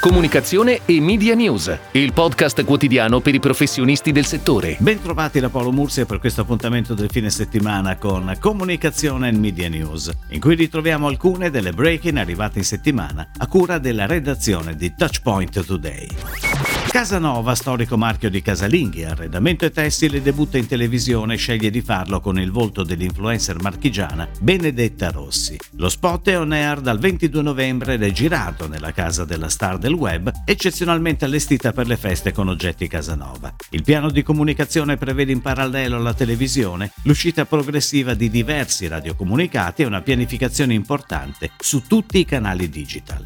Comunicazione e Media News, il podcast quotidiano per i professionisti del settore. Bentrovati da Paolo Mursia per questo appuntamento del fine settimana con Comunicazione e Media News, in cui ritroviamo alcune delle break-in arrivate in settimana a cura della redazione di Touchpoint Today. Casanova, storico marchio di casalinghi, arredamento e tessile, debutta in televisione e sceglie di farlo con il volto dell'influencer marchigiana Benedetta Rossi. Lo spot è on air dal 22 novembre ed è girato nella casa della star del web, eccezionalmente allestita per le feste con oggetti Casanova. Il piano di comunicazione prevede in parallelo alla televisione l'uscita progressiva di diversi radiocomunicati e una pianificazione importante su tutti i canali digital.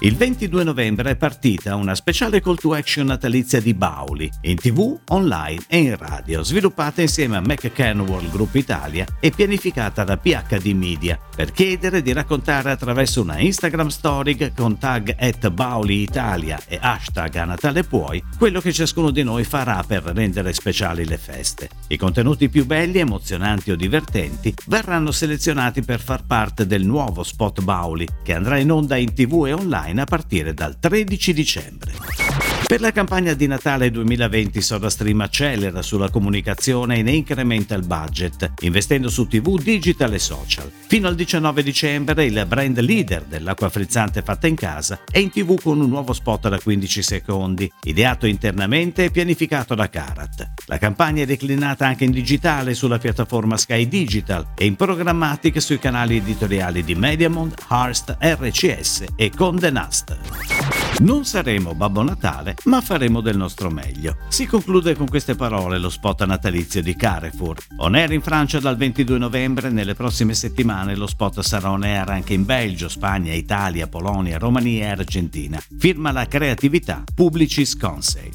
Il 22 novembre è partita una speciale call to action natalizia di Bauli, in tv, online e in radio, sviluppata insieme a McCann World Group Italia e pianificata da PHD Media, per chiedere di raccontare attraverso una Instagram story con tag at Bauli Italia e hashtag a Natale Puoi quello che ciascuno di noi farà per rendere speciali le feste. I contenuti più belli, emozionanti o divertenti verranno selezionati per far parte del nuovo spot Bauli che andrà in onda in tv e online a partire dal 13 dicembre. Per la campagna di Natale 2020 SodaStream accelera sulla comunicazione e ne incrementa il budget, investendo su TV, digital e social. Fino al 19 dicembre il brand leader dell'acqua frizzante fatta in casa è in TV con un nuovo spot da 15 secondi, ideato internamente e pianificato da Karat. La campagna è declinata anche in digitale sulla piattaforma Sky Digital e in programmatic sui canali editoriali di Mediamond, Hearst, RCS e Conde Nast. Non saremo Babbo Natale, ma faremo del nostro meglio. Si conclude con queste parole lo spot natalizio di Carrefour. On air in Francia dal 22 novembre, nelle prossime settimane lo spot sarà on air anche in Belgio, Spagna, Italia, Polonia, Romania e Argentina. Firma la creatività Publicis Conseil.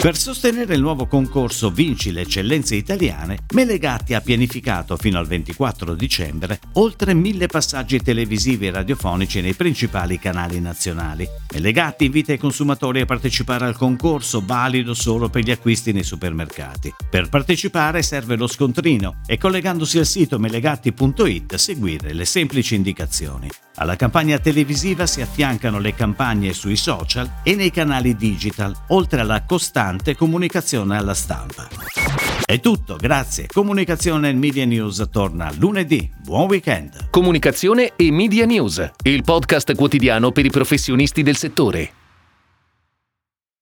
Per sostenere il nuovo concorso Vinci le eccellenze italiane, Melegatti ha pianificato fino al 24 dicembre oltre mille passaggi televisivi e radiofonici nei principali canali nazionali. Melegatti invita i consumatori a partecipare al concorso valido solo per gli acquisti nei supermercati. Per partecipare serve lo scontrino e collegandosi al sito melegatti.it seguire le semplici indicazioni. Alla campagna televisiva si affiancano le campagne sui social e nei canali digital, oltre alla costante comunicazione alla stampa. È tutto, grazie. Comunicazione e Media News torna lunedì. Buon weekend. Comunicazione e Media News, il podcast quotidiano per i professionisti del settore ascoltatore.